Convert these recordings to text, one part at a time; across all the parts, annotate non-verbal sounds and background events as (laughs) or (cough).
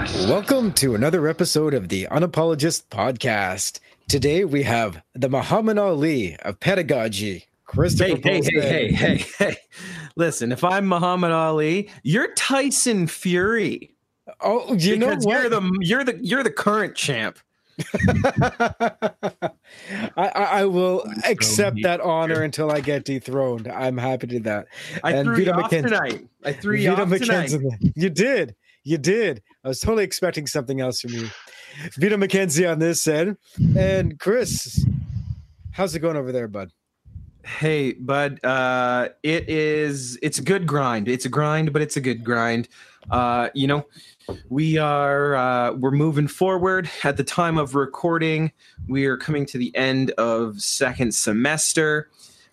Podcast. Welcome to another episode of the Unapologist Podcast. Today we have the Muhammad Ali of pedagogy, Christopher. Hey, hey, hey, hey, hey, hey. Listen, if I'm Muhammad Ali, you're Tyson Fury. Oh, you know what? you're the you're the you're the current champ. (laughs) I, I, will accept that honor until I get dethroned. I'm happy to do that. I And threw Vito you off tonight. I threw you Vito off tonight. You did. You did. I was totally expecting something else from you. Vito McKenzie on this end. And Chris, how's it going over there, bud? Hey, bud. Uh, it is. It's a good grind. It's a grind, but it's a good grind. Uh, you know, we are uh, we're moving forward. At the time of recording, we are coming to the end of second semester.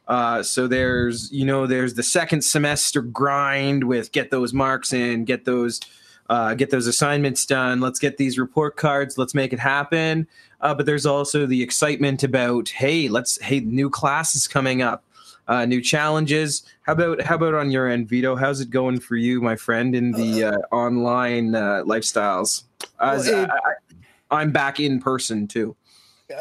Uh, so there's you know there's the second semester grind with get those marks in, get those uh, get those assignments done. Let's get these report cards. Let's make it happen. Uh, but there's also the excitement about hey, let's hey, new classes coming up, uh, new challenges. How about how about on your end, Vito? How's it going for you, my friend, in the uh, online uh, lifestyles? As Well, it- I, I'm back in person too.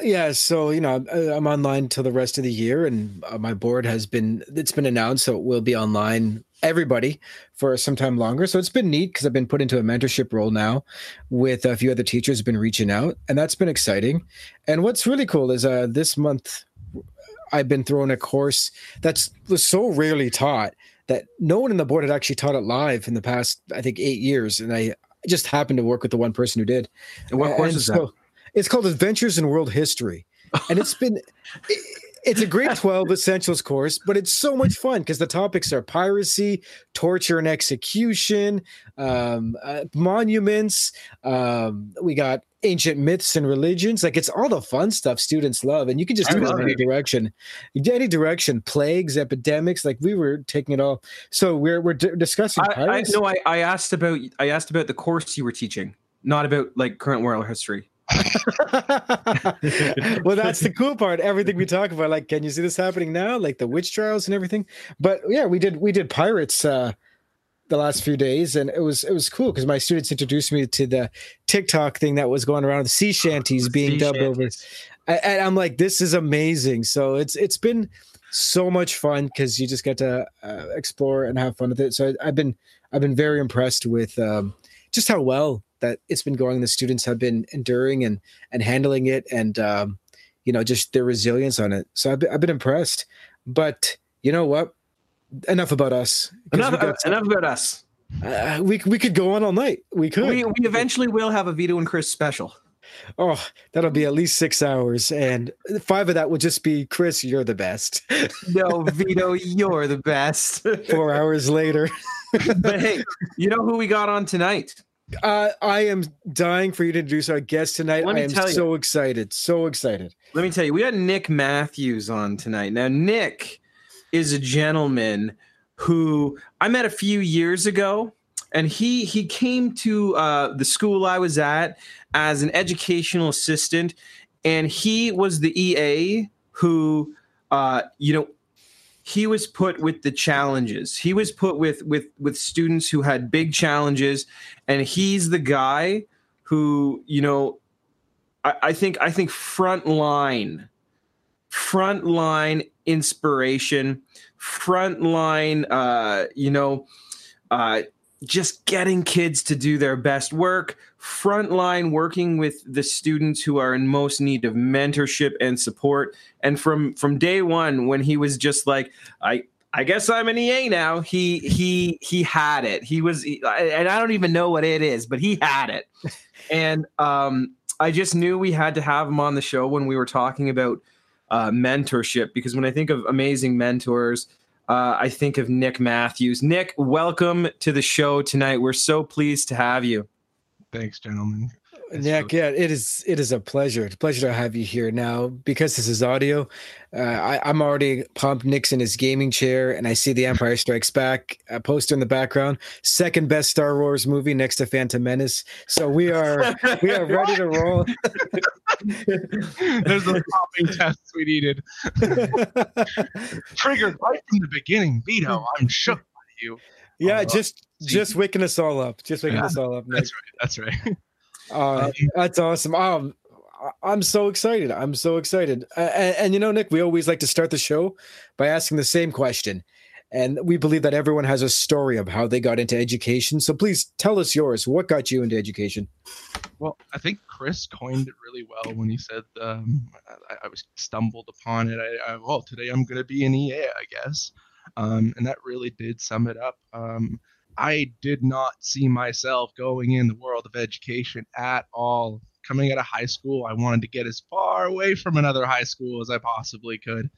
Yeah, so you know, I- I'm online till the rest of the year, and uh, my board has been it's been announced, so it will be online everybody for some time longer. So it's been neat because I've been put into a mentorship role now, with a few other teachers have been reaching out, and that's been exciting. And what's really cool is uh, this month I've been thrown a course that's was so rarely taught that no one in the board had actually taught it live in the past, I think, eight years, and I just happened to work with the one person who did. And what course And is so It's called Adventures in World History, and it's been. it- It's a grade (laughs) 12 essentials course, but it's so much fun because the topics are piracy, torture and execution, um, uh, monuments. Um, we got ancient myths and religions. Like it's all the fun stuff students love, and you can just do it in any it. direction. Any direction, plagues, epidemics. Like we were taking it all. So we're we're d- discussing I, I no, I, I asked about I asked about the course you were teaching, not about like current world history. (laughs) well, that's the cool part. Everything we talk about, like, can you see this happening now? Like the witch trials and everything. But yeah, we did we did pirates uh the last few days, and it was it was cool because my students introduced me to the TikTok thing that was going around, the sea shanties being Sea dubbed over. shanties. I, and I'm like, this is amazing. So it's it's been so much fun because you just get to uh, explore and have fun with it. So I, I've been I've been very impressed with um, just how well that it's been going. The students have been enduring and and handling it, and um, you know just their resilience on it. So I've been, I've been impressed. But you know what? Enough about us. Enough, got enough about us. uh, we we could go on all night. We could. We, we eventually will have a Vito and Chris special. Oh, that'll be at least six hours, and five of that will just be Chris. You're the best. (laughs) No, Vito, you're the best. Four hours later, (laughs) but hey, you know who we got on tonight? Uh, I am dying for you to introduce our guest tonight. I am tell you. so excited, so excited. Let me tell you, we got Nick Matthews on tonight. Now, Nick is a gentleman who I met a few years ago, and he he came to uh, the school I was at as an educational assistant, and he was the EA who, uh, you know. He was put with the challenges. He was put with with with students who had big challenges, and he's the guy who you know I, I think I think frontline, frontline inspiration, frontline, uh, you know, uh, just getting kids to do their best work, frontline working with the students who are in most need of mentorship and support. And from from day one, when he was just like, I I guess I'm an EA now. He he he had it. He was, and I don't even know what it is, but he had it. (laughs) And um, I just knew we had to have him on the show when we were talking about uh, mentorship because when I think of amazing mentors, uh, I think of Nick Matthews. Nick, welcome to the show tonight. We're so pleased to have you. Thanks, gentlemen. It's Nick, yeah, it is. It is a pleasure. It's a pleasure to have you here now because this is audio. Uh, I, I'm already pumped. Nick's in his gaming chair, and I see the Empire Strikes Back uh, poster in the background. Second best Star Wars movie next to Phantom Menace. So we are we are ready to (laughs) roll. There's the popping tests we needed. (laughs) Triggered right from the beginning. Vito, I'm shook by you. yeah, Uh, just just waking us all up. Just waking Yeah. us all up. Nick. (laughs) That's right. That's right. (laughs) (laughs) Uh, that's awesome. Um, I'm so excited. I'm so excited. And, and you know, Nick, we always like to start the show by asking the same question. And we believe that everyone has a story of how they got into education. So please tell us yours. What got you into education? Well, I think Chris coined it really well when he said um, I, I was stumbled upon it. I, I well today I'm going to be an EA, I guess, um, and that really did sum it up. Um, I did not see myself going in the world of education at all. Coming out of high school, I wanted to get as far away from another high school as I possibly could.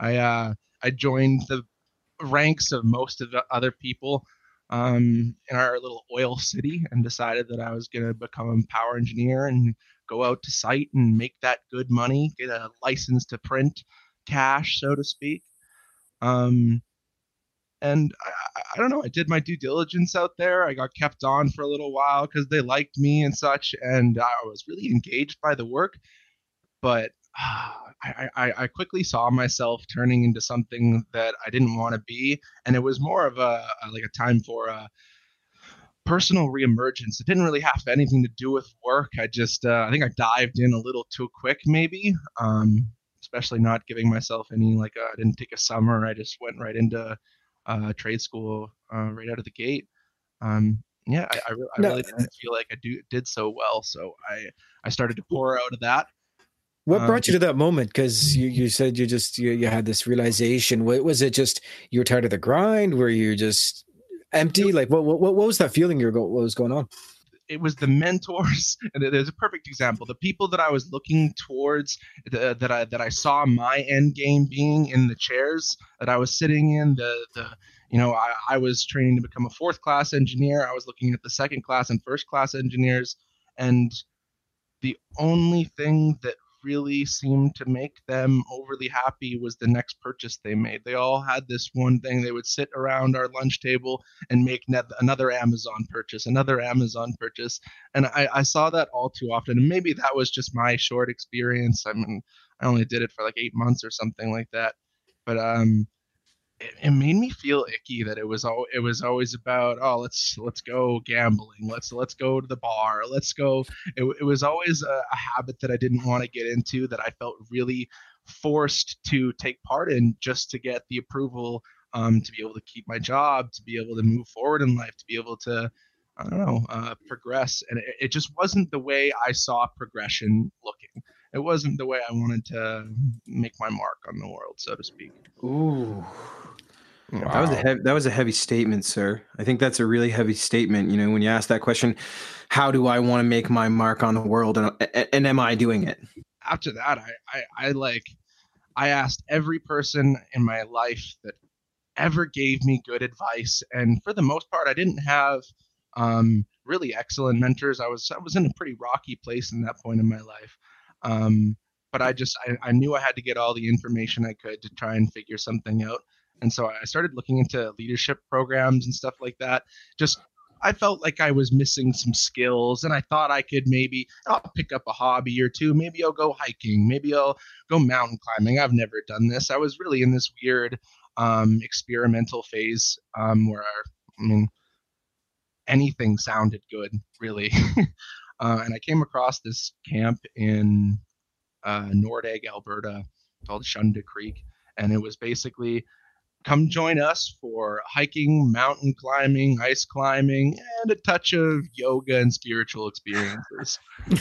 I uh, I joined the ranks of most of the other people um, in our little oil city and decided that I was going to become a power engineer and go out to site and make that good money, get a license to print cash, so to speak. Um, and I, I- don't know, I did my due diligence out there. I got kept on for a little while because they liked me and such, and I was really engaged by the work. But (sighs) ah, I, I, I quickly saw myself turning into something that I didn't want to be, and it was more of a, a like a time for a personal reemergence. It didn't really have anything to do with work. I just uh, I think I dived in a little too quick, maybe. Um, especially not giving myself any like uh, I didn't take a summer. I just went right into uh, trade school uh, right out of the gate. Um, yeah, I, I, re- I No, really didn't feel like I do did so well, so I I started to pour out of that. What Um, brought you to that moment? Because you, you said you just you, you had this realization. What was it? Just you were tired of the grind? Were you just empty? Like what what what was that feeling? You were go, what was going on? It was the mentors (laughs) and there's a perfect example. The people that i was looking towards the, that i that i saw my end game being in the chairs that i was sitting in the the you know i, I was training to become a fourth class engineer. I was looking at the second class and first class engineers. And the only thing that really seemed to make them overly happy was the next purchase they made. They all had this one thing they would sit around our lunch table and make ne- another amazon purchase another amazon purchase and I, I saw that all too often and maybe that was just my short experience i mean i only did it for like eight months or something like that but um it, it made me feel icky that it was all it was always about oh let's let's go gambling let's let's go to the bar let's go it, it was always a, a habit that i didn't want to get into that i felt really forced to take part in just to get the approval um, to be able to keep my job to be able to move forward in life to be able to I don't know, uh, progress. And it, it just wasn't the way I saw progression looking. It wasn't the way I wanted to make my mark on the world, so to speak. Ooh. That was a heavy, that was a heavy statement, sir. I think that's a really heavy statement. You know, when you ask that question, how do I want to make my mark on the world, and and, and am I doing it? After that, I, I, I like, I asked every person in my life that ever gave me good advice, and for the most part, I didn't have um, really excellent mentors. I was I was in a pretty rocky place in that point in my life. Um, but I just I, I knew I had to get all the information I could to try and figure something out. And so I started looking into leadership programs and stuff like that. Just I felt like I was missing some skills, and I thought I could maybe I'll pick up a hobby or two. Maybe I'll go hiking. Maybe I'll go mountain climbing. I've never done this. I was really in this weird um, experimental phase um, where I mean anything sounded good, really. (laughs) uh, and I came across this camp in uh, Nordegg, Alberta, called Shunda Creek, and it was basically come join us for hiking, mountain climbing, ice climbing, and a touch of yoga and spiritual experiences. (laughs)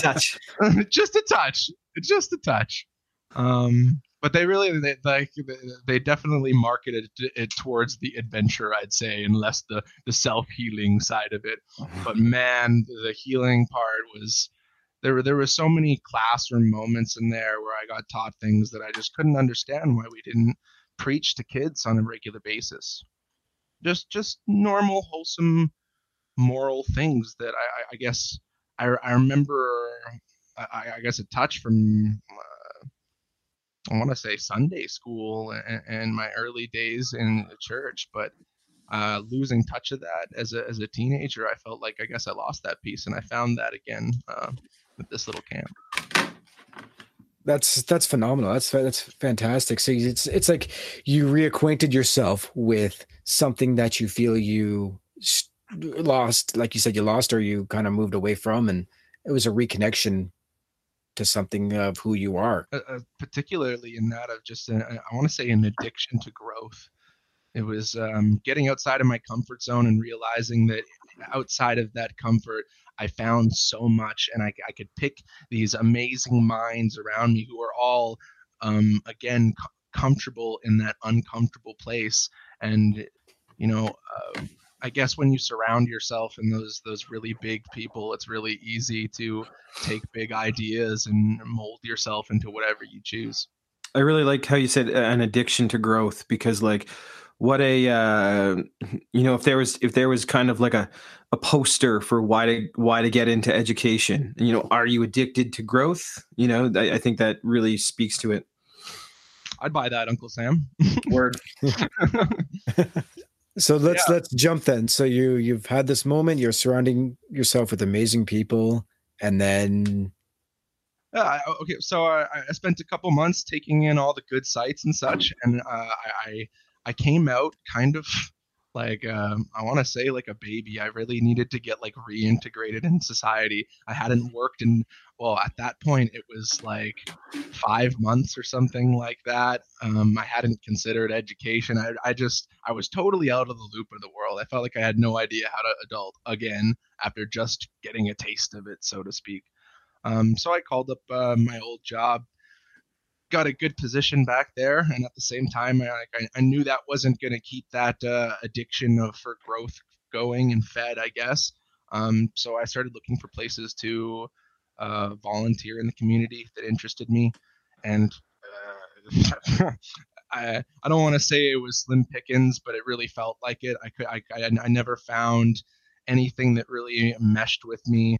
touch. (laughs) just a touch. Just a touch. Um, but they really they, like they definitely marketed it towards the adventure, I'd say, and less the the self healing side of it. But man, the healing part was there. Were there were so many classroom moments in there where I got taught things that I just couldn't understand why we didn't preach to kids on a regular basis. Just just normal, wholesome, moral things that I, I, I guess I, I remember. I, I guess a touch from. Uh, I want to say Sunday school and, and my early days in the church, but uh, losing touch of that as a as a teenager, I felt like I guess I lost that piece, and I found that again uh, with this little camp. That's that's phenomenal. That's that's fantastic. So it's it's like you reacquainted yourself with something that you feel you lost, like you said, you lost or you kind of moved away from, and it was a reconnection to something of who you are. Uh, uh, particularly in that of just, an, I want to say, an addiction to growth. It was um, getting outside of my comfort zone and realizing that outside of that comfort, I found so much, and I, I could pick these amazing minds around me who are all, um, again, comfortable in that uncomfortable place. And you know, uh, I guess when you surround yourself in those those really big people, it's really easy to take big ideas and mold yourself into whatever you choose. I really like how you said uh, an addiction to growth because like what a uh, (laughs) you know if there was if there was kind of like a a poster for why to why to get into education you know are you addicted to growth? You know I, I think that really speaks to it. I'd buy that uncle sam. Word (laughs) (laughs) So let's yeah. let's jump then. So you you've had this moment. You're surrounding yourself with amazing people, and then. Uh, okay, so I, I, spent a couple months taking in all the good sites and such, and uh, I I came out kind of like um, I want to say like a baby. I really needed to get like reintegrated in society. I hadn't worked in well at that point it was like five months or something like that. Um, I hadn't considered education. I I just I was totally out of the loop of the world. I felt like I had no idea how to adult again after just getting a taste of it, so to speak. Um, so I called up uh, my old job got a good position back there, and at the same time, I, I knew that wasn't going to keep that uh, addiction of for growth going and fed, I guess. Um, so I started looking for places to uh, volunteer in the community that interested me, and uh, (laughs) I I don't want to say it was slim pickings, but it really felt like it. I could I I, I never found anything that really meshed with me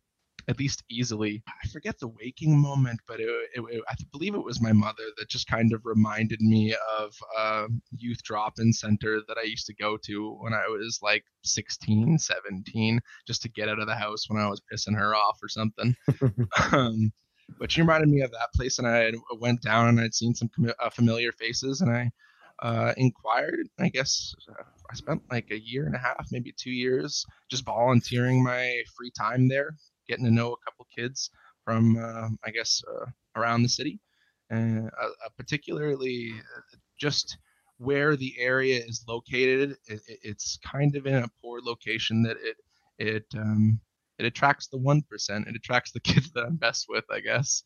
at least easily. I forget the waking moment, but it, it, it, I believe it was my mother that just kind of reminded me of a youth drop-in center that I used to go to when I was like 16, 17, just to get out of the house when I was pissing her off or something. (laughs) um, but she reminded me of that place, and I went down and I'd seen some uh, familiar faces, and I uh, inquired. I guess uh, I spent like a year and a half, maybe two years, just volunteering my free time there getting to know a couple kids from uh, I guess uh, around the city, and uh, uh, particularly just where the area is located. It, it's kind of in a poor location that it it um, it attracts the one percent. It attracts the (laughs) kids that I'm best with, I guess.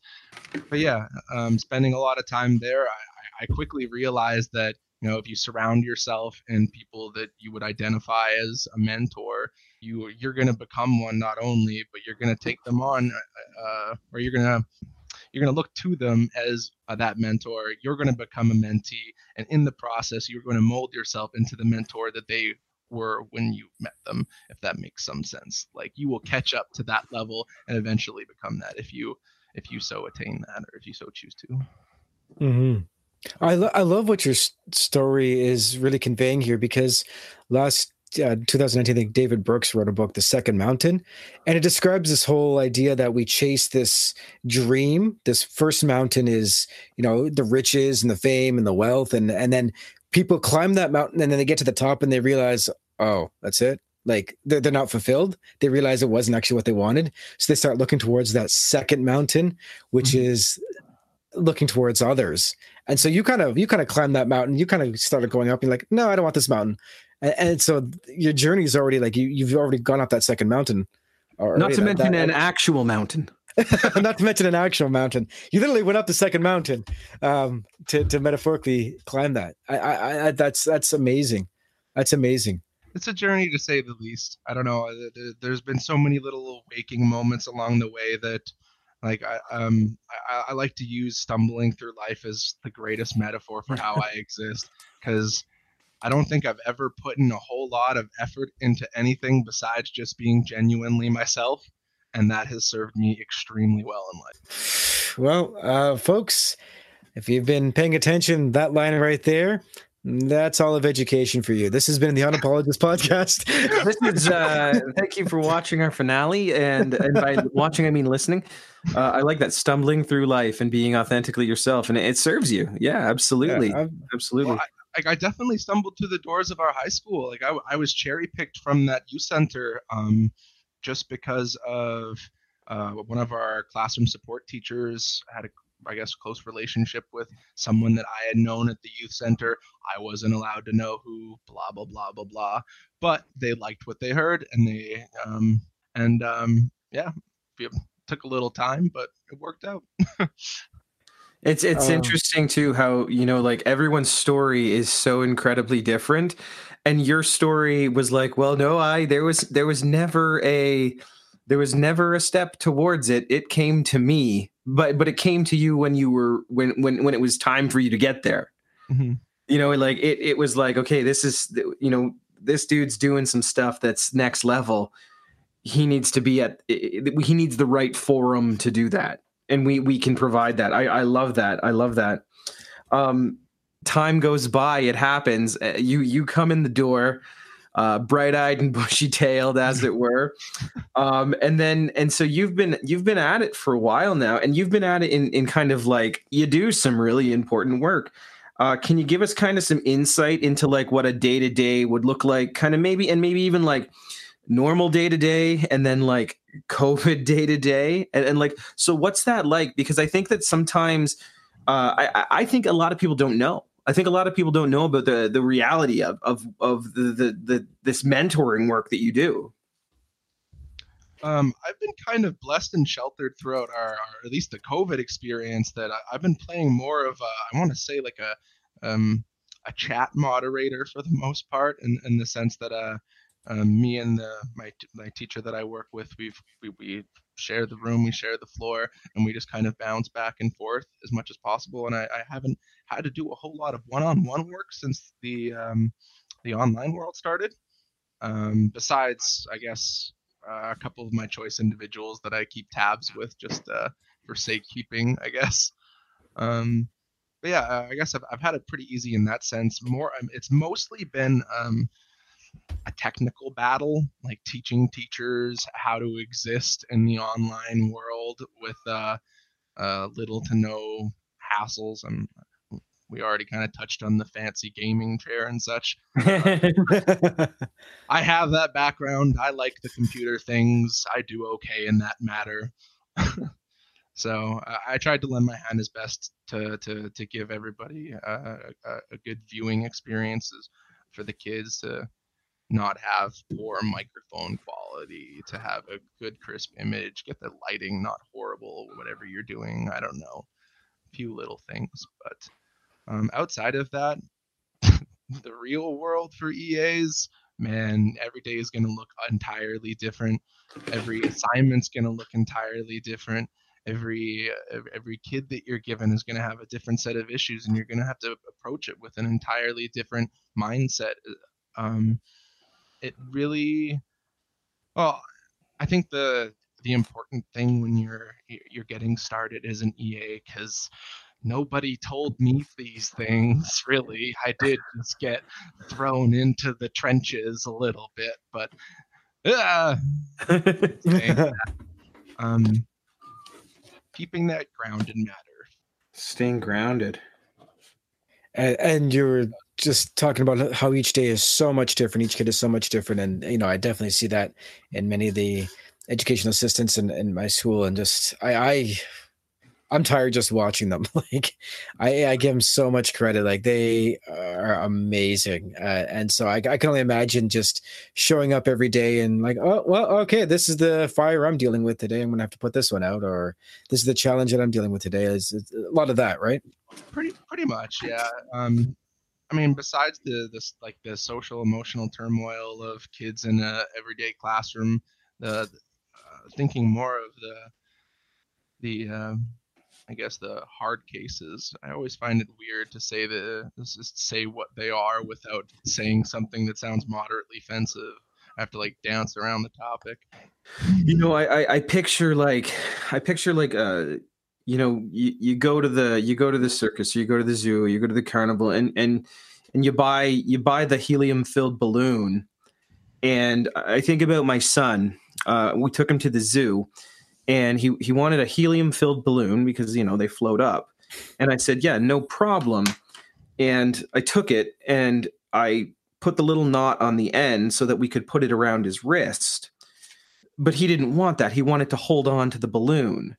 But yeah, um, spending a lot of time there, I, I quickly realized that you know if you surround yourself in people that you would identify as a mentor you you're going to become one not only but you're going to take them on uh, or you're going to you're going to look to them as uh, that mentor. You're going to become a mentee and in the process you're going to mold yourself into the mentor that they were when you met them if that makes some sense. Like you will catch up to that level and eventually become that if you if you so attain that or if you so choose to. Mm-hmm. I, lo- I love what your story is really conveying here because last uh, 2019, I think David Brooks wrote a book, The Second Mountain, and it describes this whole idea that we chase this dream. This first mountain is, you know, the riches and the fame and the wealth, and and then people climb that mountain and then they get to the top and they realize, oh, that's it. Like they're, they're not fulfilled. They realize it wasn't actually what they wanted, so they start looking towards that second mountain, which mm-hmm. is looking towards others. And so you kind of you kind of climb that mountain. You kind of started going up. And like, no, I don't want this mountain and, and so your journey is already like you you've already gone up that second mountain. Already, Not to that, mention that, an actual mountain. (laughs) Not to mention an actual mountain. You literally went up the second mountain um, to to metaphorically climb that. I, I, I that's that's amazing. That's amazing it's a journey to say the least. I don't know. There's been so many little waking moments along the way that, like, I um I, I like to use stumbling through life as the greatest metaphor for how I (laughs) exist because I don't think I've ever put in a whole lot of effort into anything besides just being genuinely myself. And that has served me extremely well in life. Well, uh, folks, if you've been paying attention, that line right there, that's all of education for you. This has been the (laughs) Unapologist podcast. this is uh, thank you for watching our finale, and, and by watching I mean listening. Uh, I like that stumbling through life and being authentically yourself, and it, it serves you. Yeah, absolutely, yeah, absolutely. Well, like I definitely stumbled through the doors of our high school. Like I, I was cherry picked from that youth center um, just because of uh, one of our classroom support teachers had a I guess close relationship with someone that I had known at the youth center. I wasn't allowed to know who, blah blah blah blah blah. But they liked what they heard, and they um, and um, yeah, took a little time, but it worked out. (laughs) It's it's Um, interesting too how you know like everyone's story is so incredibly different, and your story was like, well, no, I there was there was never a there was never a step towards it. It came to me, but but it came to you when you were when when when it was time for you to get there. Mhm. You know, like it it was like okay, this is you know this dude's doing some stuff that's next level. He needs to be at he needs the right forum to do that and we we can provide that. I I love that. I love that. Um, time goes by, it happens. Uh, You you come in the door, uh, bright eyed and (laughs) bushy tailed, as it were, um, and then and so you've been you've been at it for a while now, and you've been at it in in kind of like you do some really important work. Uh, can you give us kind of some insight into like what a day to day would look like, kind of maybe, and maybe even like normal day to day, and then like COVID (laughs) day to day, and and like so what's that like? Because I think that sometimes uh, I I- think a lot of people don't know. I think a lot of people don't know about the the reality of of of the the, the this mentoring work that you do. Um, I've been kind of blessed and sheltered throughout our, our at least the COVID experience that I, I've been playing more of a, I want to say like a um, a chat moderator for the most part in, in the sense that uh, um, me and the my my teacher that I work with we've we, we share the room we share the floor and we just kind of bounce back and forth as much as possible and I, I haven't had to do a whole lot of one-on-one work since the um, the online world started um, besides I guess uh, a couple of my choice individuals that I keep tabs with just uh, for safekeeping, I guess. Um, but yeah, uh, I guess I've, I've had it pretty easy in that sense. More, um, it's mostly been um, a technical battle, like teaching teachers how to exist in the online world with uh, uh, little to no hassles. And we already kind of touched on the fancy gaming chair and such. (laughs) I have that background. I like the computer things. I do okay in that matter. (laughs) so uh, I tried to lend my hand as best to to to give everybody uh, a, a good viewing experiences for the kids to not have poor microphone quality, to have a good crisp image, get the lighting not horrible, whatever you're doing. I don't know, a few little things, but um, outside of that, (laughs) the real world for EAs, man, every day is going to look entirely different. Every assignment's going to look entirely different. Every every kid that you're given is going to have a different set of issues, and you're going to have to approach it with an entirely different mindset. Um, it really, well, I think the the important thing when you're you're getting started as an EA because nobody told me these things (laughs) really i did just get thrown into the trenches a little bit but uh, (laughs) um keeping that grounded matter Staying grounded. and, and you were just talking about how each day is so much different each kid is so much different and you know i definitely see that in many of the educational assistants in, in my school and just i i i'm tired just watching them. (laughs) Like i i give them so much credit like they are amazing uh, and so I, I can only imagine just showing up every day and like oh well okay this is the fire i'm dealing with today. I'm gonna have to put this one out or this is the challenge that i'm dealing with today is a lot of that right? Pretty pretty much yeah. Um i mean besides the this like the social emotional turmoil of kids in a everyday classroom the uh, thinking more of the the um I guess the hard cases. I always find it weird to say the just say what they are without saying something that sounds moderately offensive. I have to like dance around the topic. You know, I, I I picture like I picture like uh you know you, you go to the you go to the circus, you go to the zoo, you go to the carnival, and and and you buy you buy the helium filled balloon, and I think about my son. Uh, we took him to the zoo, and he he wanted a helium filled balloon because you know they float up, and I said, yeah, no problem. and I took it and I put the little knot on the end so that we could put it around his wrist. But he didn't want that. He wanted to hold on to the balloon.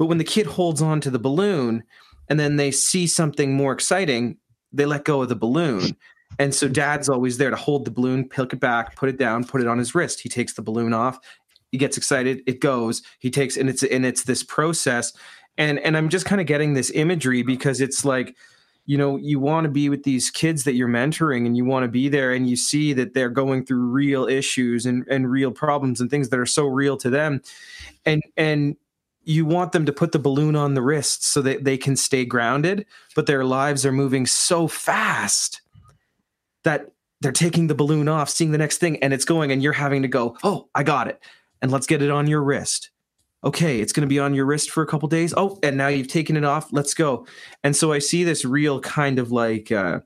But when the kid holds on to the balloon and then they see something more exciting, they let go of the balloon. And so dad's always there to hold the balloon, pick it back, put it down, put it on his wrist. He takes the balloon off. He gets excited. It goes. He takes and it's and it's this process. And and I'm just kind of getting this imagery because it's like you know you want to be with these kids that you're mentoring and you want to be there and you see that they're going through real issues and, and real problems and things that are so real to them and and you want them to put the balloon on the wrist so that they can stay grounded but their lives are moving so fast that they're taking the balloon off seeing the next thing and it's going and you're having to go oh i got it and let's get it on your wrist okay, it's going to be on your wrist for a couple days. Oh, and now you've taken it off. Let's go. And so I see this real kind of like, uh,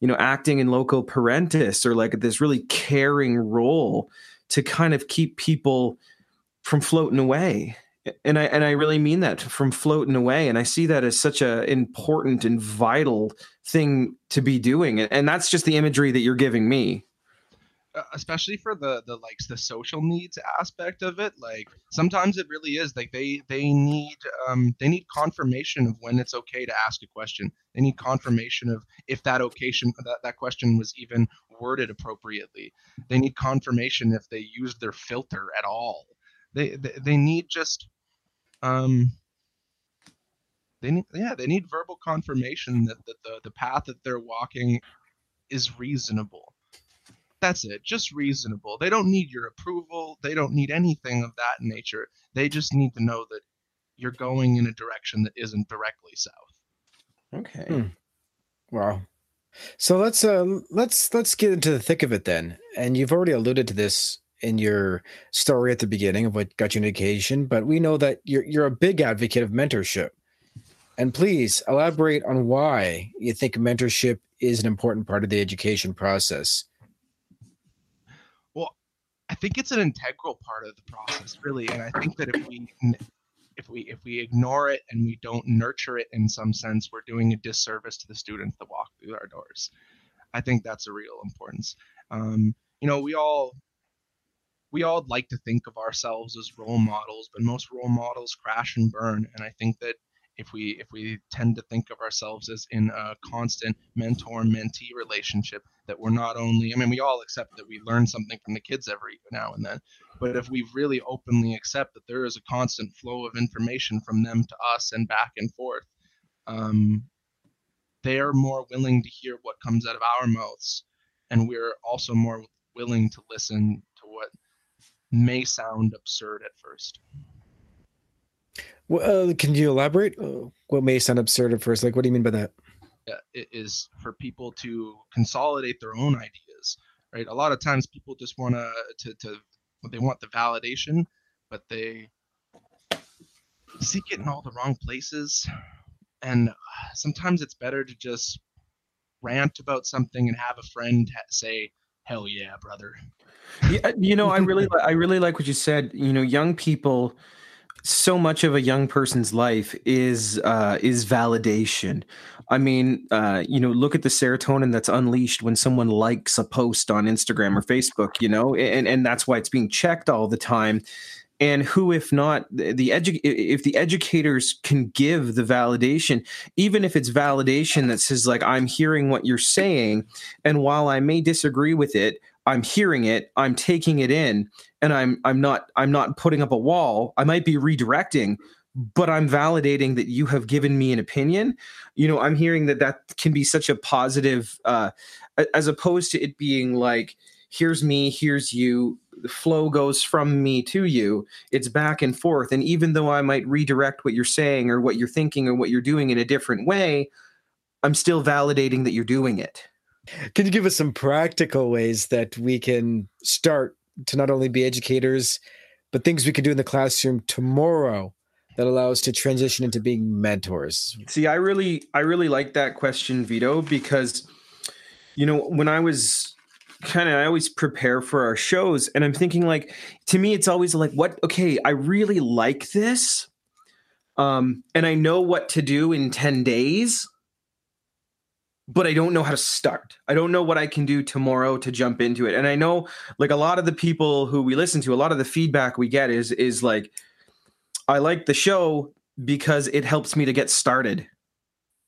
you know, acting in loco parentis or like this really caring role to kind of keep people from floating away. And I and I really mean that from floating away. And I see that as such a important and vital thing to be doing. And that's just the imagery that you're giving me. Uh, especially for the the like the social needs aspect of it like sometimes it really is like they they need um they need confirmation of when it's okay to ask a question they need confirmation of if that occasion that, that question was even worded appropriately they need confirmation if they used their filter at all they they, they need just um they need yeah they need verbal confirmation that, that the, the path that they're walking is reasonable that's it. Just reasonable. They don't need your approval. They don't need anything of that nature. They just need to know that you're going in a direction that isn't directly south. Okay. Hmm. Wow. So let's uh let's let's get into the thick of it then. And you've already alluded to this in your story at the beginning of what got you an education, but we know that you're you're a big advocate of mentorship. And please elaborate on why you think mentorship is an important part of the education process. Well, I think it's an integral part of the process, really. And I think that if we if we if we ignore it and we don't nurture it in some sense, we're doing a disservice to the students that walk through our doors. I think that's a real importance. Um, you know, we all we all like to think of ourselves as role models, but most role models crash and burn. And I think that if we if we tend to think of ourselves as in a constant mentor mentee relationship that we're not only i mean we all accept that we learn something from the kids every now and then but if we really openly accept that there is a constant flow of information from them to us and back and forth um, they are more willing to hear what comes out of our mouths and we're also more willing to listen to what may sound absurd at first well, uh, can you elaborate? Uh, what may sound absurd at first. Like, what do you mean by that? Yeah, it is for people to consolidate their own ideas, right? A lot of times people just want to to they want the validation, but they seek it in all the wrong places. And sometimes it's better to just rant about something and have a friend say, "Hell yeah, brother." Yeah, you know, I really, I really like what you said. You know, young people so much of a young person's life is uh, is validation. I mean, uh, you know, look at the serotonin that's unleashed when someone likes a post on Instagram or Facebook. You know, and and that's why it's being checked all the time. And who, if not the edu- if the educators can give the validation, even if it's validation that says like I'm hearing what you're saying, and while I may disagree with it, I'm hearing it, I'm taking it in, and I'm I'm not I'm not putting up a wall. I might be redirecting, but I'm validating that you have given me an opinion. You know, I'm hearing that that can be such a positive, uh, as opposed to it being like, here's me, here's you. The flow goes from me to you. It's back and forth. And even though I might redirect what you're saying or what you're thinking or what you're doing in a different way, I'm still validating that you're doing it. Can you give us some practical ways that we can start to not only be educators, but things we can do in the classroom tomorrow that allow us to transition into being mentors? See, I really, I really like that question, Vito, because you know when I was kind of I always prepare for our shows and I'm thinking like to me it's always like what okay I really like this um and I know what to do in 10 days but I don't know how to start. I don't know what I can do tomorrow to jump into it. And I know like a lot of the people who we listen to, a lot of the feedback we get is is like I like the show because it helps me to get started.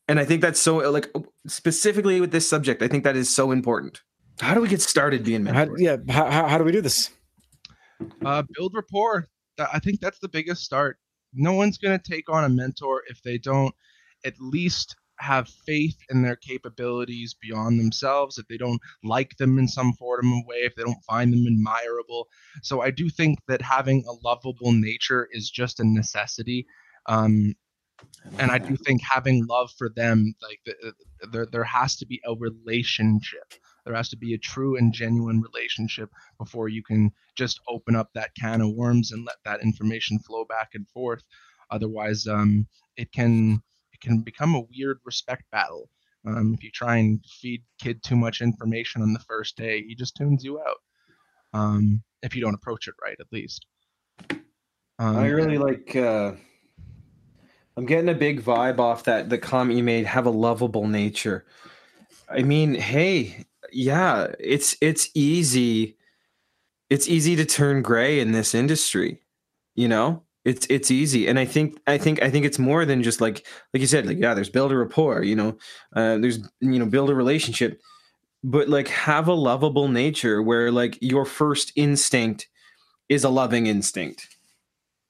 And I think that's so like specifically with this subject, I think that is so important. How do we get started being mentors? How, yeah, how, how do we do this? Uh, build rapport. I think that's the biggest start. No one's going to take on a mentor if they don't at least have faith in their capabilities beyond themselves, if they don't like them in some form of way, if they don't find them admirable. So I do think that having a lovable nature is just a necessity. Um, and I do think having love for them, like the, there, there has to be a relationship. There has to be a true and genuine relationship before you can just open up that can of worms and let that information flow back and forth. Otherwise, um, it can it can become a weird respect battle. Um, if you try and feed kid too much information on the first day, he just tunes you out. Um, if you don't approach it right, at least. Um, I really like. Uh, I'm getting a big vibe off that the comment you made. Have a lovable nature. I mean, hey, yeah, it's it's easy. It's easy to turn gray in this industry. You know, it's it's easy, and I think I think I think it's more than just like like you said, like yeah, there's build a rapport. You know, uh, there's you know build a relationship, but like have a lovable nature where like your first instinct is a loving instinct.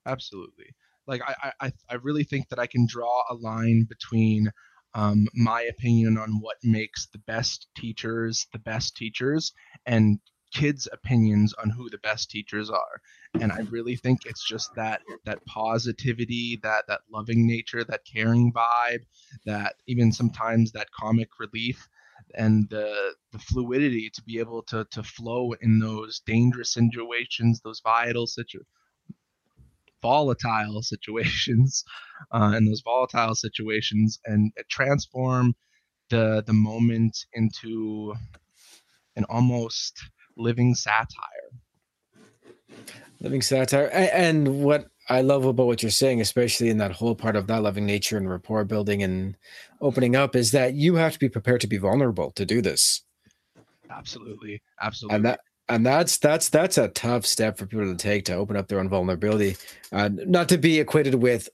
Absolutely. Like I I I really think that I can draw a line between um, my opinion on what makes the best teachers the best teachers and kids opinions on who the best teachers are. And i really think it's just that that positivity that that loving nature that caring vibe that even sometimes that comic relief and the the fluidity to be able to to flow in those dangerous situations those vital situations volatile (laughs) situations uh, in those volatile situations and transform the the moment into an almost living satire. Living satire. And what i love about what you're saying especially in that whole part of that loving nature and rapport building and opening up is that you have to be prepared to be vulnerable to do this. Absolutely. Absolutely and that and that's that's that's a tough step for people to take to open up their own vulnerability uh, not to be equated with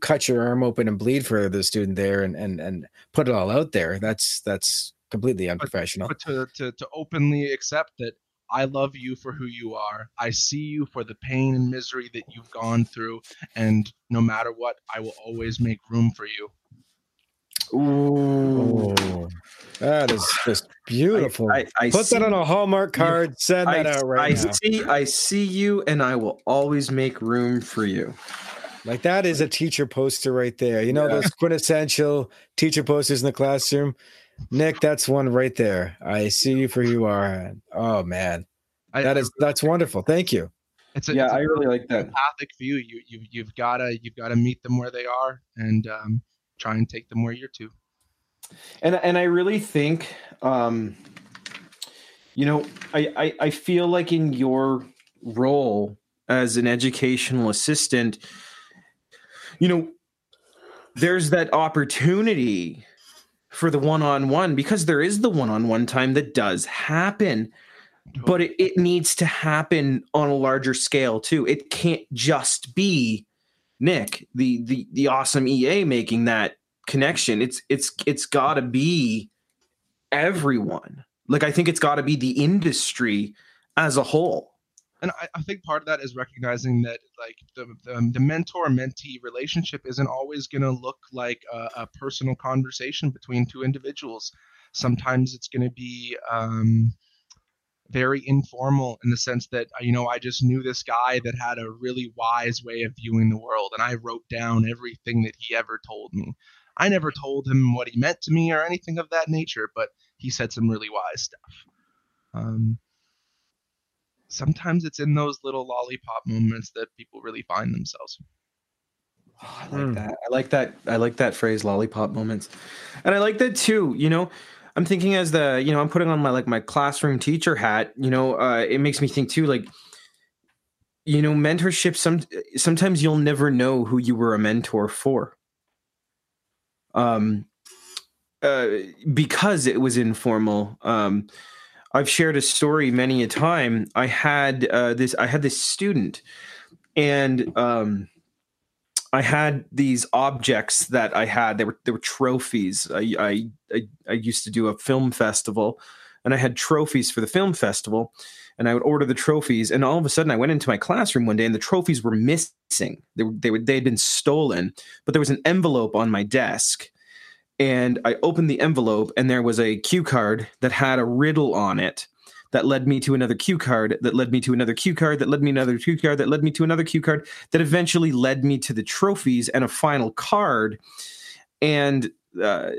cut your arm open and bleed for the student there and and and put it all out there that's that's completely unprofessional but, but to, to to openly accept that I love you for who you are. I see you for the pain and misery that you've gone through. And no matter what, I will always make room for you. Ooh. Oh, that is just beautiful. I, I, I Put see, that on a Hallmark card. Send that out right now. See, I see you, and I will always make room for you. Like that is a teacher poster right there. You know yeah. those quintessential teacher posters in the classroom. Nick, that's one right there. I see you for who you are. Oh man, that is that's wonderful. Thank you. It's a, yeah, it's a I really like that empathic view. You you you've gotta you've gotta meet them where they are, and um, try and take them where you're to. And and I really think, um, you know, I, I I feel like in your role as an educational assistant, you know, there's that opportunity for the one-on-one because there is the one-on-one time that does happen but it, it needs to happen on a larger scale too it can't just be Nick, the the the awesome EA making that connection. It's it's it's got to be everyone. Like I think it's got to be the industry as a whole. And I, I, think part of that is recognizing that like the the, the mentor mentee relationship isn't always going to look like a, a, personal conversation between two individuals. Sometimes it's going to be um, very informal in the sense that uh, you know I just knew this guy that had a really wise way of viewing the world and I wrote down everything that he ever told me. I never told him what he meant to me or anything of that nature, but he said some really wise stuff. Um, sometimes it's in those little lollipop moments that people really find themselves. Oh, I like mm. that. I like that. I like that phrase, lollipop moments, and I like that too. You know, I'm thinking as the you know I'm putting on my like my classroom teacher hat. You know, uh, it makes me think too like you know mentorship. Some sometimes you'll never know who you were a mentor for. Um, uh, because it was informal. Um, I've shared a story many a time. I had uh, this. I had this student, and um, I had these objects that I had. They were they were trophies. I, I I I used to do a film festival, and I had trophies for the film festival. And I would order the trophies, and all of a sudden, I went into my classroom one day, and the trophies were missing. They were they were they had been stolen, but there was an envelope on my desk, and I opened the envelope, and there was a cue card that had a riddle on it that led me to another cue card that led me to another cue card that led me to another cue card that led me to another cue card that eventually led me to the trophies and a final card. And uh,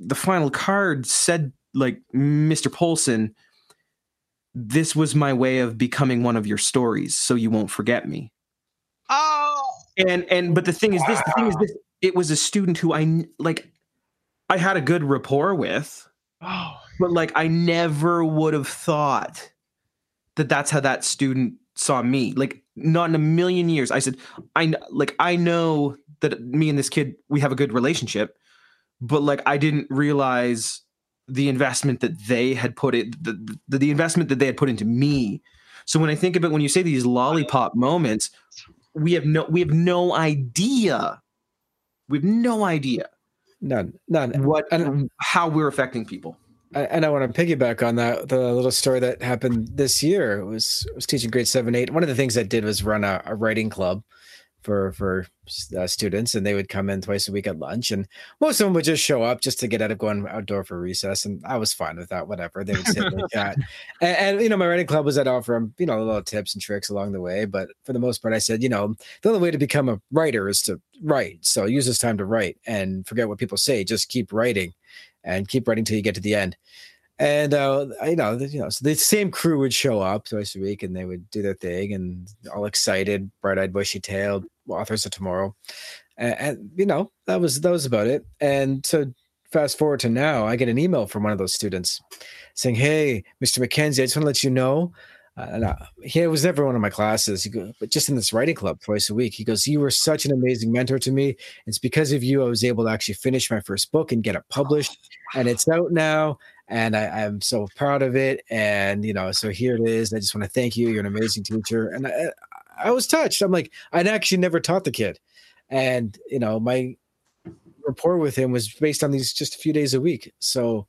the final card said like mr polson this was my way of becoming one of your stories so you won't forget me. Oh, and and but the thing is this the thing is this it was a student who i like i had a good rapport with. Oh, but like I never would have thought that that's how that student saw me. Like not in a million years. I said, I like I know that me and this kid we have a good relationship, but like I didn't realize the investment that they had put it the, the the investment that they had put into me. So when I think about when you say these lollipop moments, we have no we have no idea. We have no idea None, none. what And- how we're affecting people. And I want to piggyback on that. The little story that happened this year was I was teaching grade seven, eight. One of the things I did was run a, a writing club for for uh, students, and they would come in twice a week at lunch, and most of them would just show up just to get out of going outdoor for recess, and I was fine with that. Whatever they would sit (laughs) chat, and, and you know my writing club was I'd offer them you know a little tips and tricks along the way, but for the most part, I said you know the only way to become a writer is to write. So use this time to write and forget what people say. Just keep writing and keep writing till you get to the end. And uh, you know, you know, so the same crew would show up twice a week, and they would do their thing, and all excited, bright-eyed, bushy-tailed authors of tomorrow, and, and you know, that was that was about it. And so, fast forward to now, I get an email from one of those students saying, "Hey, Mr. McKenzie, I just want to let you know." Uh, and I, he was never one of my classes, he go, but just in this writing club twice a week. He goes, "You were such an amazing mentor to me. It's because of you I was able to actually finish my first book and get it published, and it's out now." and I, I'm so proud of it. And you know, so here it is. I just want to thank you. You're an amazing teacher, and I, I was touched. I'm like, I'd actually never taught the kid, and you know, my rapport with him was based on these just a few days a week. So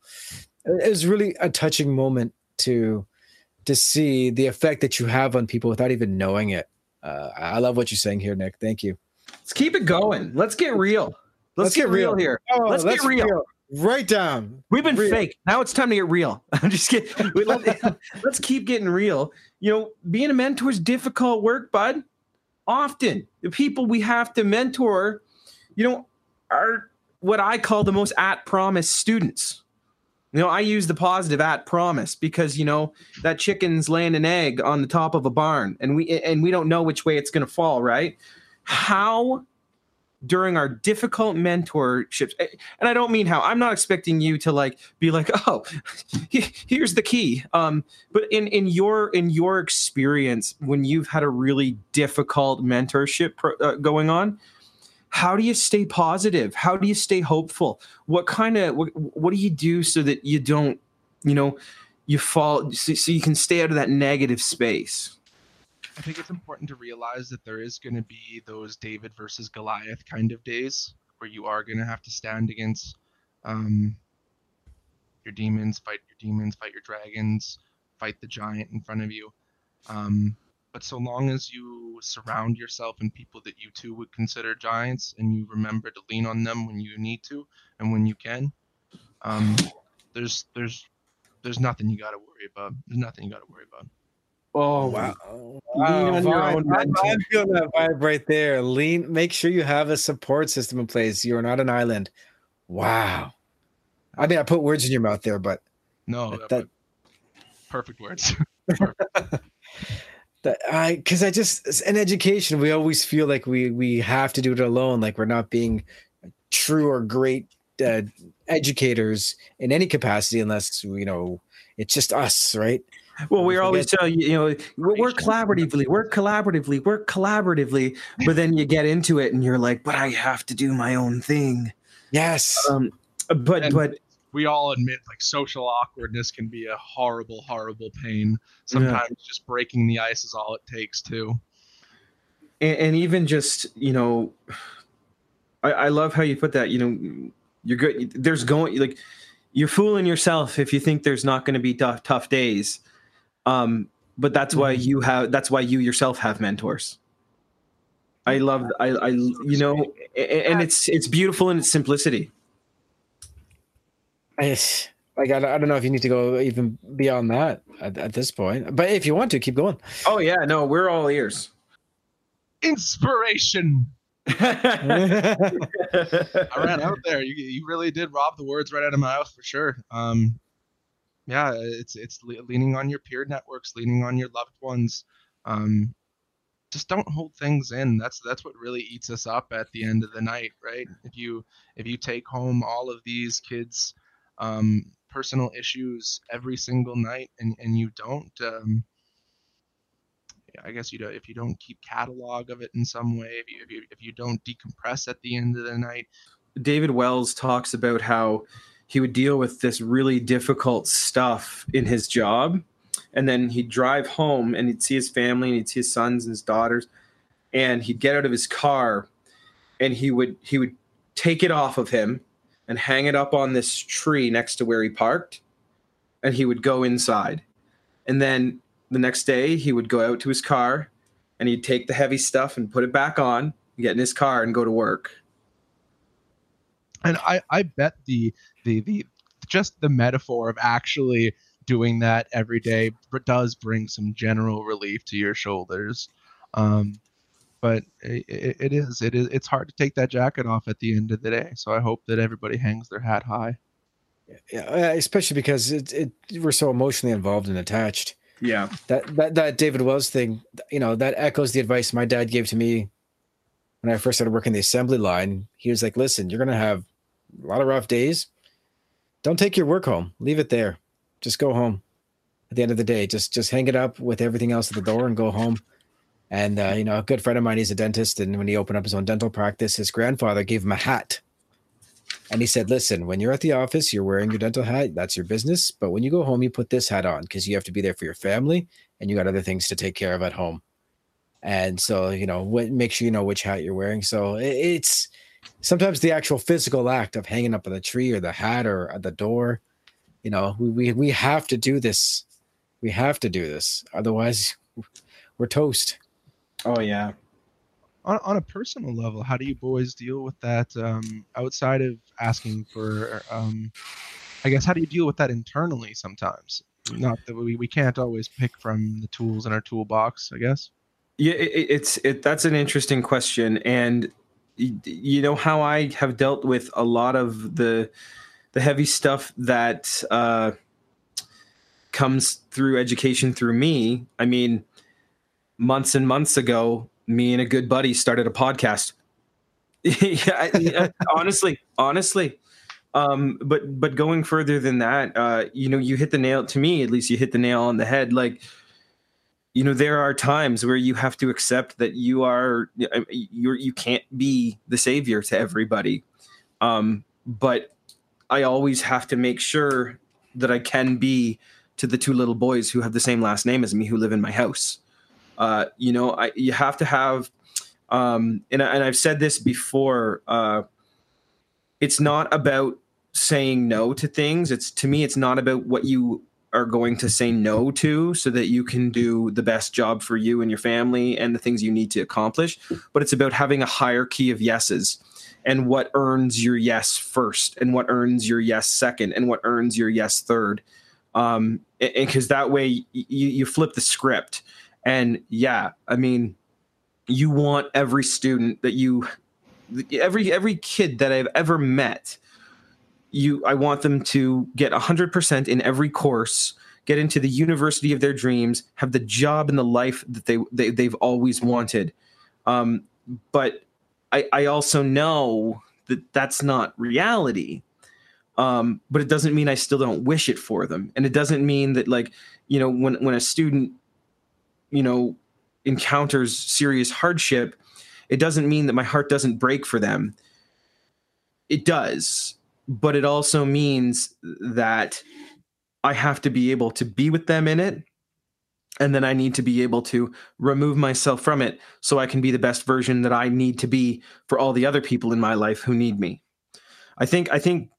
it was really a touching moment to to see the effect that you have on people without even knowing it. Uh, I love what you're saying here, Nick. Thank you. Let's keep it going. Let's get real. Let's, get, real. here. Oh, Let's get real. Right down. We've been Real. fake. Now it's time to get real. (laughs) I'm just kidding. (laughs) Let's keep getting real. You know, being a mentor is difficult work, bud. Often the people we have to mentor, you know, are what I call the most at promise students. You know, I use the positive at promise because you know that chicken's laying an egg on the top of a barn, and we and we don't know which way it's going to fall. Right? How during our difficult mentorships and i don't mean how i'm not expecting you to like be like (laughs) oh here's the key um but in in your in your experience when you've had a really difficult mentorship pro, uh, going on how do you stay positive? How do you stay hopeful? What kind of what, what do you do so that you don't you know you fall so, so you can stay out of that negative space? I think it's important to realize that there is going to be those David versus Goliath kind of days where you are going to have to stand against um, your demons, fight your demons, fight your dragons, fight the giant in front of you. Um, but so long as you surround yourself in people that you too would consider giants, and you remember to lean on them when you need to and when you can, um, there's there's there's nothing you got to worry about. There's nothing you got to worry about. oh Wow. Lean on your own I'm, mentor. I'm feeling that vibe right there. Lean. Make sure you have a support system in place. You are not an island. Wow. I mean, I put words in your mouth there, but No, That- that, that- perfect words. (laughs) (laughs) that I because I just in education we always feel like we we have to do it alone, like we're not being true or great uh, educators in any capacity unless you know it's just us, right? Well, We we're always telling you, you know, we work collaboratively, work collaboratively, work collaboratively. But then you get into it and you're like, but I have to do my own thing. Yes. Um, but, And but we all admit like social awkwardness can be a horrible, horrible pain. Sometimes yeah. just breaking the ice is all it takes too. And, and even just you know, I, I love how you put that. You know, you're good. There's going like you're fooling yourself if you think there's not going to be tough, tough days. Um, but that's why mm-hmm. you have. That's why you yourself have mentors. I love. I. I. You know, and it's it's beautiful in its simplicity. I, like I, I don't know if you need to go even beyond that at, at this point, but if you want to, keep going. Oh yeah, no, we're all ears. Inspiration. (laughs) I ran out there. You you really did rob the words right out of my mouth for sure. Um, yeah, it's it's leaning on your peer networks, leaning on your loved ones. Um, just don't hold things in. That's that's what really eats us up at the end of the night, right? If you if you take home all of these kids' um, personal issues every single night, and and you don't. Um, I guess you know if you don't keep catalog of it in some way, if you, if you if you don't decompress at the end of the night. David Wells talks about how he would deal with this really difficult stuff in his job, and then he'd drive home and he'd see his family and he'd see his sons and his daughters, and he'd get out of his car, and he would he would take it off of him and hang it up on this tree next to where he parked, and he would go inside, and then the next day he would go out to his car and he'd take the heavy stuff and put it back on, get in his car and go to work. And I, I bet the the the just the metaphor of actually doing that every day does bring some general relief to your shoulders. Um, but it, it is it is it's hard to take that jacket off at the end of the day. So I hope that everybody hangs their hat high. Yeah, uh, especially because it, it we're so emotionally involved and attached. Yeah. That that that David Wells thing, you know, that echoes the advice my dad gave to me when I first started working the assembly line. He was like, "Listen, you're going to have a lot of rough days. Don't take your work home. Leave it there. Just go home. At the end of the day, just just hang it up with everything else at the door and go home." And uh, you know, a good friend of mine, he's a dentist, and when he opened up his own dental practice, his grandfather gave him a hat and he said, listen, when you're at the office, you're wearing your dental hat. That's your business. But when you go home, you put this hat on because you have to be there for your family and you got other things to take care of at home. And so, you know, make sure you know which hat you're wearing. So it's sometimes the actual physical act of hanging up on the tree or the hat or at the door. You know, we, we, we have to do this. We have to do this. Otherwise, we're toast. Oh, yeah on, on a personal level, how do you boys deal with that um, outside of asking for, um, I guess, how do you deal with that internally sometimes? Not that we, we can't always pick from the tools in our toolbox, I guess. Yeah, it, it's it. That's an interesting question, and you know how I have dealt with a lot of the the heavy stuff that uh, comes through education through me. I mean, months and months ago, me and a good buddy started a podcast. (laughs) yeah, honestly, honestly. Um, but but going further than that, uh, you know, you hit the nail to me, at least you hit the nail on the head. Like, you know, there are times where you have to accept that you are you're you can't be the savior to everybody. Um, but I always have to make sure that I can be to the two little boys who have the same last name as me who live in my house. Uh, you know, I, you have to have, um, and, and I've said this before. Uh, it's not about saying no to things. It's to me, it's not about what you are going to say no to so that you can do the best job for you and your family and the things you need to accomplish. But it's about having a hierarchy of yeses and what earns your yes first and what earns your yes second and what earns your yes third. Um, because that way you, you flip the script and yeah, I mean, you want every student that you every every kid that I've ever met, you I want them to get 100% in every course, get into the university of their dreams, have the job and the life that they, they they've always wanted. Um, but I, I also know that that's not reality. Um, but it doesn't mean I still don't wish it for them, and it doesn't mean that like you know when when a student you know encounters serious hardship it doesn't mean that my heart doesn't break for them it does but it also means that I have to be able to be with them in it. And then I need to be able to remove myself from it so I can be the best version that I need to be for all the other people in my life who need me. I think I think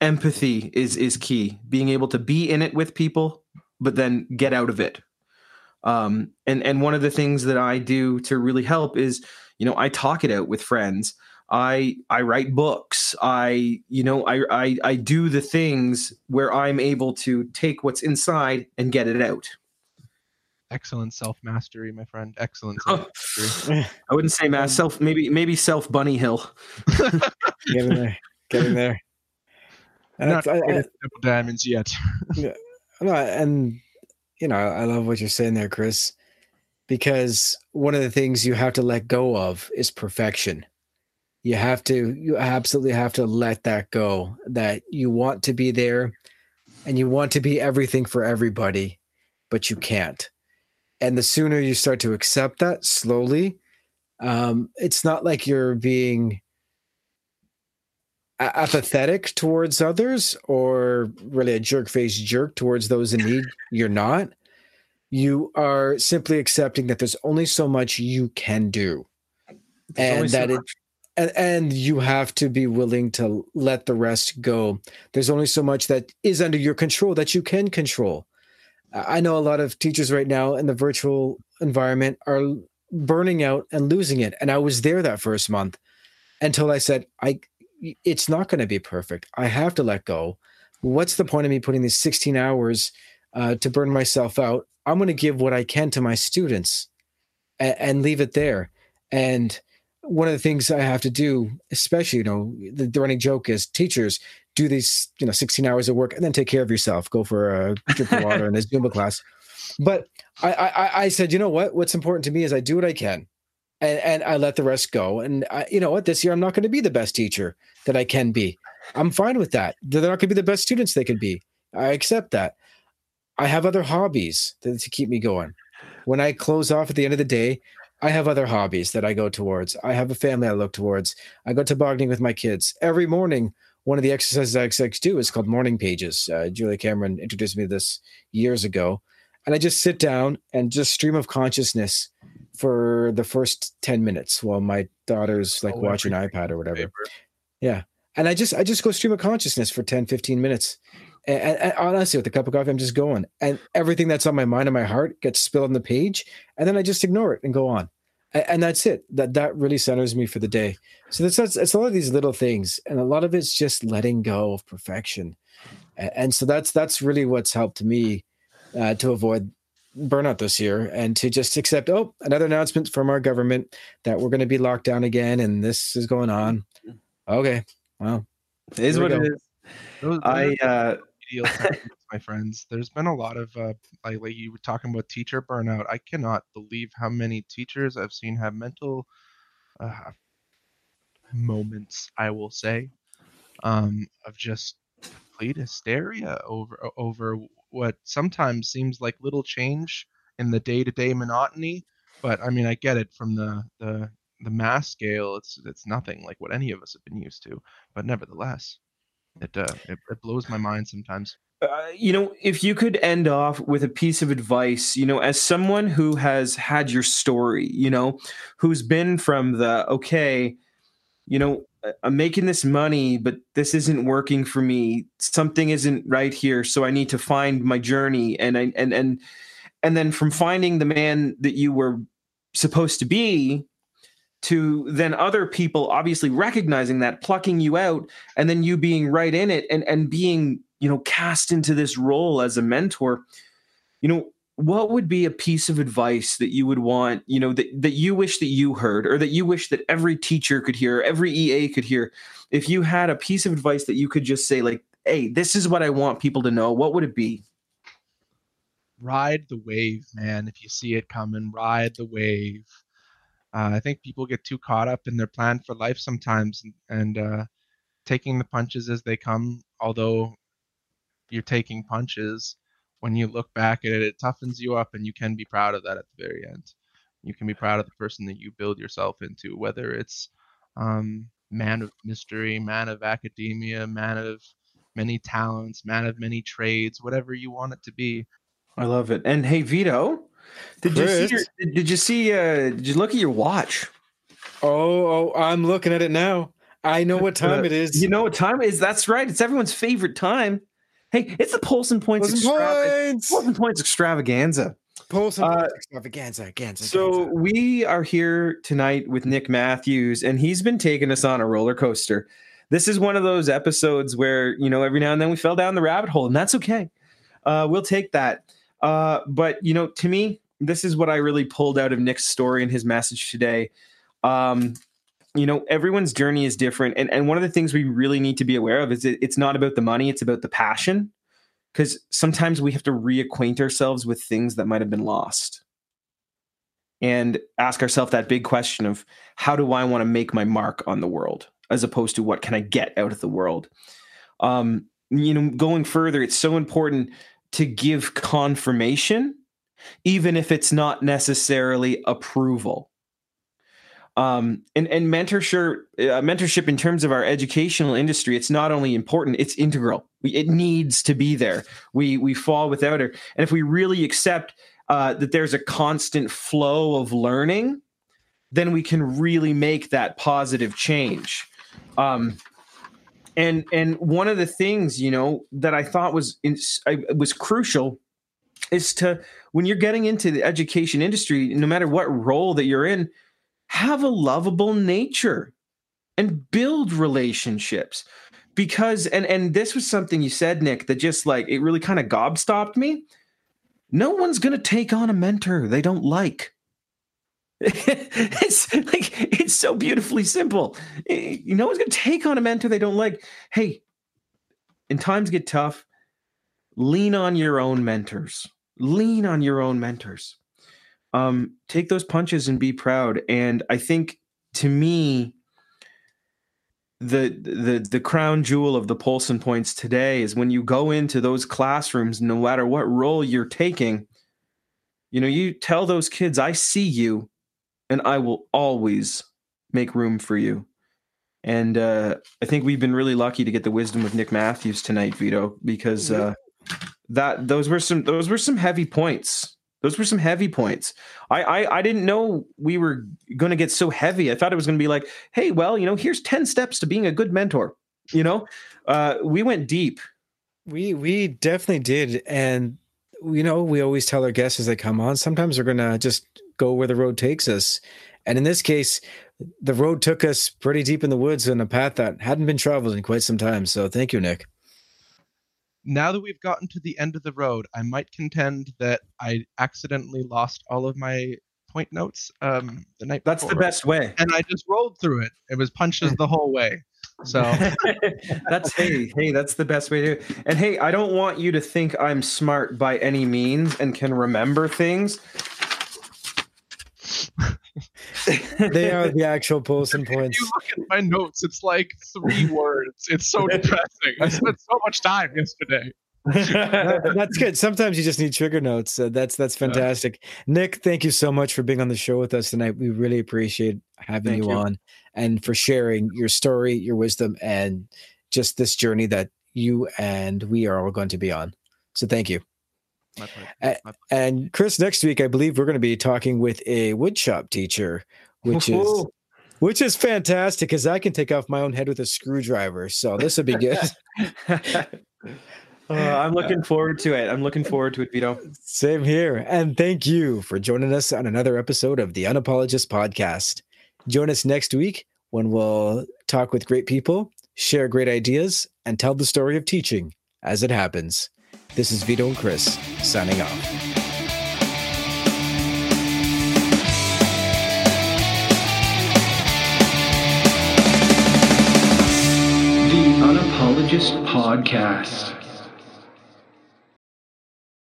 empathy is is key. Being able to be in it with people, but then get out of it. Um, and and one of the things that I do to really help is, you know, I talk it out with friends. I I write books. I you know I I I do the things where I'm able to take what's inside and get it out. Excellent self mastery, my friend. Excellent. Oh. (laughs) I wouldn't say mass self. Maybe maybe self bunny hill. (laughs) getting there, getting there. And Not I, I, diamonds yet. yeah, no, and you know I love what you're saying there, Chris, because one of the things you have to let go of is perfection. You have to you absolutely have to let that go that you want to be there and you want to be everything for everybody but you can't. And the sooner you start to accept that slowly um, it's not like you're being apathetic towards others or really a jerk face jerk towards those in need you're not you are simply accepting that there's only so much you can do there's and that so it and, and you have to be willing to let the rest go. There's only so much that is under your control that you can control. I know a lot of teachers right now in the virtual environment are burning out and losing it. And I was there that first month until I said, I it's not going to be perfect. I have to let go. What's the point of me putting these 16 hours uh, to burn myself out? I'm going to give what I can to my students and, and leave it there. And one of the things I have to do, especially, you know, the, the, running joke is teachers do these, you know, 16 hours of work and then take care of yourself, go for a drink of water (laughs) in a Zumba class. But I, I, I said, you know what? What's important to me is I do what I can and, and I let the rest go. And I, you know what? This year I'm not going to be the best teacher that I can be. I'm fine with that. They're not going to be the best students they can be. I accept that. I have other hobbies to, to keep me going. When I close off at the end of the day, I have other hobbies that I go towards. I have a family I look towards. I go tobogganing with my kids every morning. One of the exercises I do is called morning pages. Uh, Julia Cameron introduced me to this years ago, and I just sit down and just stream of consciousness for the first ten minutes while my daughter's like oh, watching iPad or whatever. Paper. Yeah, and I just I just go stream of consciousness for 10, 15 minutes. And, and, and, honestly, with a cup of coffee, I'm just going, and everything that's on my mind and my heart gets spilled on the page, and then I just ignore it and go on, and, and that's it. That that really centers me for the day. So that's, that's it's a lot of these little things, and a lot of it's just letting go of perfection, and, and so that's that's really what's helped me uh, to avoid burnout this year and to just accept oh another announcement from our government that we're going to be locked down again and this is going on okay well it is what go. it is those, those i uh my friends. There's been a lot of uh, like, like you were talking about teacher burnout. I cannot believe how many teachers I've seen have mental uh, moments. I will say, um, of just complete hysteria over over what sometimes seems like little change in the day to day monotony. But I mean, I get it from the the the mass scale. It's it's nothing like what any of us have been used to. But nevertheless, it uh, it, it blows my mind sometimes. Uh, you know, if you could end off with a piece of advice, you know, as someone who has had your story, you know, who's been from the okay, you know, I'm making this money, but this isn't working for me. Something isn't right here, so I need to find my journey. And I and and and then from finding the man that you were supposed to be to then other people obviously recognizing that plucking you out and then you being right in it and and being you know cast into this role as a mentor you know what would be a piece of advice that you would want you know that, that you wish that you heard or that you wish that every teacher could hear every ea could hear? If you had a piece of advice that you could just say like hey this is what i want people to know what would it be? Ride the wave man if you see it coming ride the wave. Uh, I think people get too caught up in their plan for life sometimes and, and uh, taking the punches as they come. Although you're taking punches, when you look back at it, it toughens you up, and you can be proud of that at the very end. You can be proud of the person that you build yourself into, whether it's um, man of mystery, man of academia, man of many talents, man of many trades, whatever you want it to be. I love it. And hey, Vito, did you see? Your, did, did you see? Uh, did you look at your watch? Oh, oh, I'm looking at it now. I know what time Uh, it is. You know what time it is? That's right. It's everyone's favorite time. Hey, it's the Polson Points, Polson extrava- points. Polson Points extravaganza. Polson Uh, points extravaganza, extravaganza. So we are here tonight with Nick Matthews, and he's been taking us on a roller coaster. This is one of those episodes where you know every now and then we fell down the rabbit hole, and that's okay. Uh, we'll take that. Uh, but you know, to me, this is what I really pulled out of Nick's story and his message today. Um, you know, everyone's journey is different, and and one of the things we really need to be aware of is it, it's not about the money; it's about the passion. Because sometimes we have to reacquaint ourselves with things that might have been lost and ask ourselves that big question of how do I want to make my mark on the world as opposed to what can I get out of the world. Um, you know, going further, it's so important to give confirmation, even if it's not necessarily approval. Um, and and mentorship, uh, mentorship in terms of our educational industry, it's not only important; it's integral. We, it needs to be there. We we fall without it, and if we really accept uh, that there's a constant flow of learning, then we can really make that positive change. Um, and and one of the things you know that I thought was in, I, was crucial is to when you're getting into the education industry, no matter what role that you're in, have a lovable nature and build relationships. Because and and this was something you said nick that just like it really kind of gobstopped me. No one's going to take on a mentor they don't like. (laughs) It's like it's so beautifully simple. Eh, no one's going to take on a mentor they don't like. Hey when times get tough lean on your own mentors. Lean on your own mentors um take those punches and be proud and i think to me the the the crown jewel of the Polson points today is when you go into those classrooms, no matter what role you're taking, you know, you tell those kids, I see you and I will always make room for you. And uh, I think we've been really lucky to get the wisdom of Nick Matthews tonight, Vito, because uh, that those were some those were some heavy points. Those were some heavy points. I I, I didn't know we were going to get so heavy. I thought it was going to be like, hey, well, you know, here's ten steps to being a good mentor. You know, uh, we went deep. We we definitely did, and you know we always tell our guests as they come on. Sometimes we're gonna just go where the road takes us, and in this case, the road took us pretty deep in the woods on a path that hadn't been traveled in quite some time. So thank you, Nick. Now that we've gotten to the end of the road, I might contend that I accidentally lost all of my point notes um, the night That's the best way. And I just rolled through it. It was punches the whole way. So (laughs) that's hey, hey, that's the best way to do it. And hey, I don't want you to think I'm smart by any means and can remember things. (laughs) They are the actual Polson points. you look at my notes, it's like three (laughs) words. It's so depressing. I spent so much time yesterday. That- that's good. Sometimes you just need trigger notes. Uh, that's that's fantastic. Nick, thank you so much for being on the show with us tonight. We really appreciate having you, you. on and for sharing your story, your wisdom, and just this journey that you and we are all going to be on. So thank you. My pleasure. My pleasure. And Chris, next week I believe we're going to be talking with a woodshop teacher, which is which is fantastic because I can take off my own head with a screwdriver. So this would be good. Uh, (laughs) (laughs) I'm looking forward to it. I'm looking forward to it, Vito. Same here. And thank you for joining us on another episode of the Unapologist Podcast. Join us next week when we'll talk with great people, share great ideas, and tell the story of teaching as it happens. This is Vito and Chris signing off. The Unapologist Podcast.